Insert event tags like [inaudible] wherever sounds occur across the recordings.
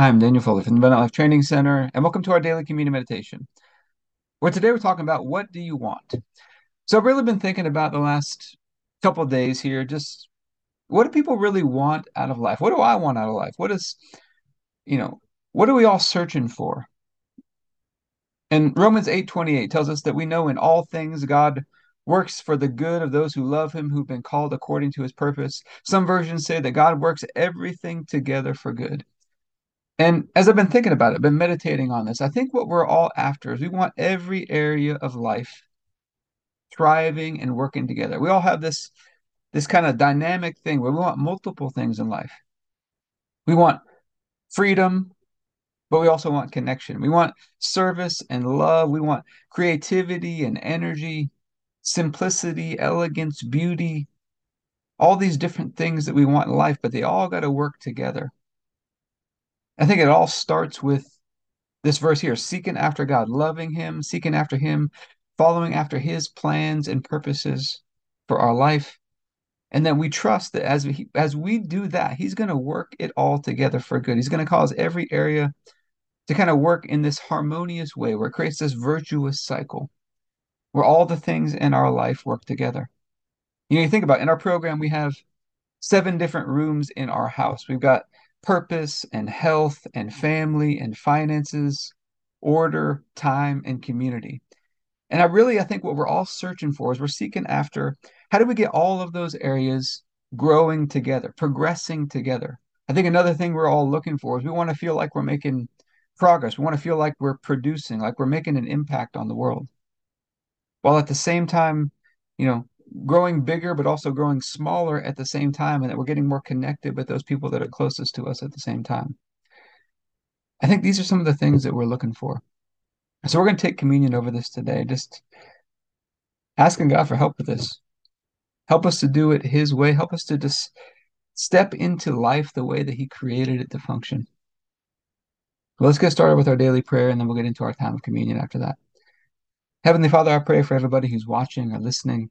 Hi, I'm Daniel Foley from the Abundant Life Training Center, and welcome to our daily communion meditation. Where today we're talking about what do you want? So I've really been thinking about the last couple of days here, just what do people really want out of life? What do I want out of life? What is, you know, what are we all searching for? And Romans 8:28 tells us that we know in all things God works for the good of those who love him, who've been called according to his purpose. Some versions say that God works everything together for good. And as I've been thinking about it, been meditating on this, I think what we're all after is we want every area of life thriving and working together. We all have this this kind of dynamic thing where we want multiple things in life. We want freedom, but we also want connection. We want service and love. We want creativity and energy, simplicity, elegance, beauty, all these different things that we want in life, but they all got to work together. I think it all starts with this verse here seeking after God, loving Him, seeking after Him, following after His plans and purposes for our life. And then we trust that as we as we do that, He's going to work it all together for good. He's going to cause every area to kind of work in this harmonious way where it creates this virtuous cycle where all the things in our life work together. You know, you think about it, in our program, we have seven different rooms in our house. We've got purpose and health and family and finances, order, time, and community. And I really, I think what we're all searching for is we're seeking after how do we get all of those areas growing together, progressing together. I think another thing we're all looking for is we want to feel like we're making progress. We want to feel like we're producing, like we're making an impact on the world. While at the same time, you know, growing bigger, but also growing smaller at the same time, and that we're getting more connected with those people that are closest to us at the same time. I think these are some of the things that we're looking for. So we're going to take communion over this today, just asking God for help with this. Help us to do it His way. Help us to just step into life the way that He created it to function. Well, let's get started with our daily prayer, and then we'll get into our time of communion after that. Heavenly Father, I pray for everybody who's watching or listening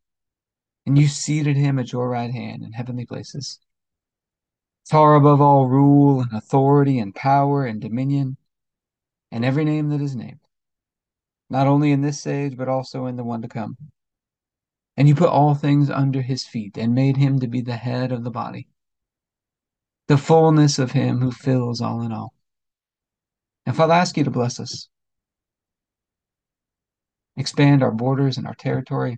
and you seated him at your right hand in heavenly places, far above all rule and authority and power and dominion, and every name that is named, not only in this age, but also in the one to come. And you put all things under his feet and made him to be the head of the body, the fullness of him who fills all in all. And Father, I ask you to bless us expand our borders and our territory,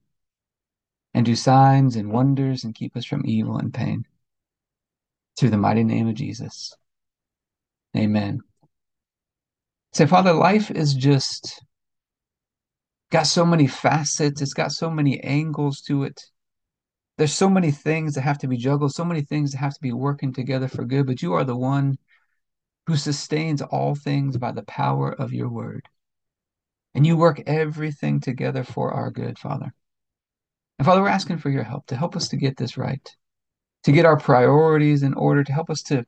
and do signs and wonders and keep us from evil and pain. Through the mighty name of Jesus. Amen. Say, Father, life is just got so many facets, it's got so many angles to it. There's so many things that have to be juggled, so many things that have to be working together for good, but you are the one who sustains all things by the power of your word. And you work everything together for our good, Father. And Father, we're asking for your help to help us to get this right, to get our priorities in order, to help us to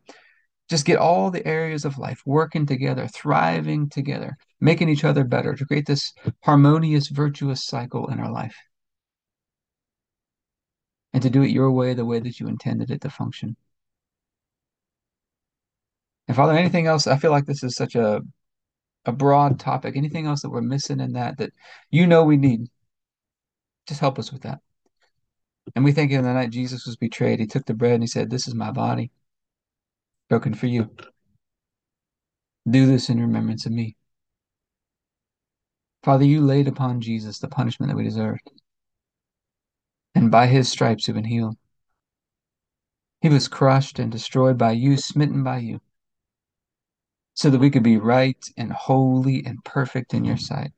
just get all the areas of life working together, thriving together, making each other better to create this harmonious, virtuous cycle in our life. And to do it your way, the way that you intended it to function. And Father, anything else? I feel like this is such a a broad topic. Anything else that we're missing in that that you know we need? Just help us with that. And we think in the night Jesus was betrayed, he took the bread and he said, This is my body, broken for you. Do this in remembrance of me. Father, you laid upon Jesus the punishment that we deserved. And by his stripes we've been healed. He was crushed and destroyed by you, smitten by you, so that we could be right and holy and perfect in your sight,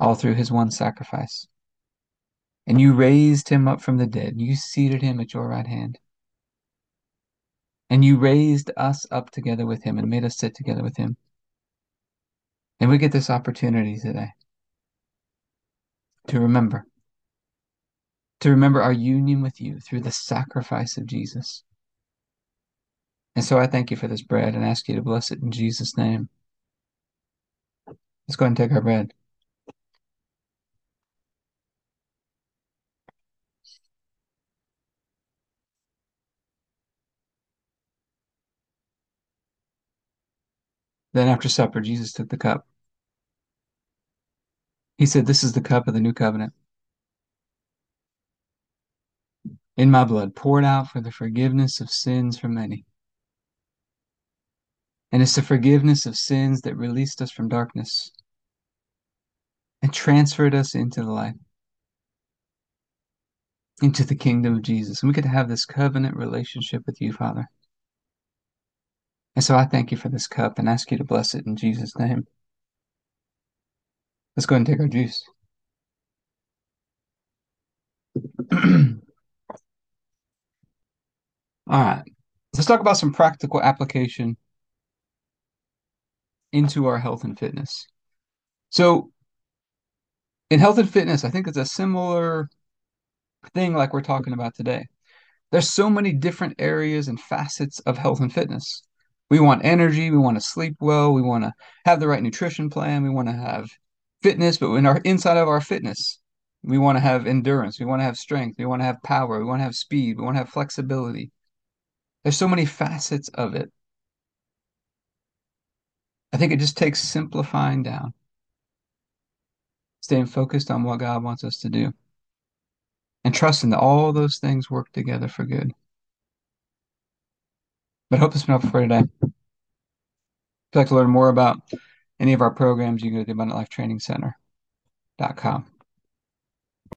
all through his one sacrifice. And you raised him up from the dead. You seated him at your right hand. And you raised us up together with him and made us sit together with him. And we get this opportunity today to remember, to remember our union with you through the sacrifice of Jesus. And so I thank you for this bread and ask you to bless it in Jesus' name. Let's go and take our bread. Then after supper, Jesus took the cup. He said, This is the cup of the new covenant. In my blood, poured out for the forgiveness of sins for many. And it's the forgiveness of sins that released us from darkness and transferred us into the light, into the kingdom of Jesus. And we get to have this covenant relationship with you, Father. And so I thank you for this cup and ask you to bless it in Jesus' name. Let's go ahead and take our juice. [clears throat] All right. Let's talk about some practical application into our health and fitness. So, in health and fitness, I think it's a similar thing like we're talking about today. There's so many different areas and facets of health and fitness. We want energy, we want to sleep well, we want to have the right nutrition plan, we want to have fitness, but in our inside of our fitness, we want to have endurance, we want to have strength, we want to have power, we want to have speed, we want to have flexibility. There's so many facets of it. I think it just takes simplifying down, staying focused on what God wants us to do, and trusting that all those things work together for good. But I hope this has been helpful for today. If you'd like to learn more about any of our programs, you can go to the AbundantLifeTrainingCenter.com.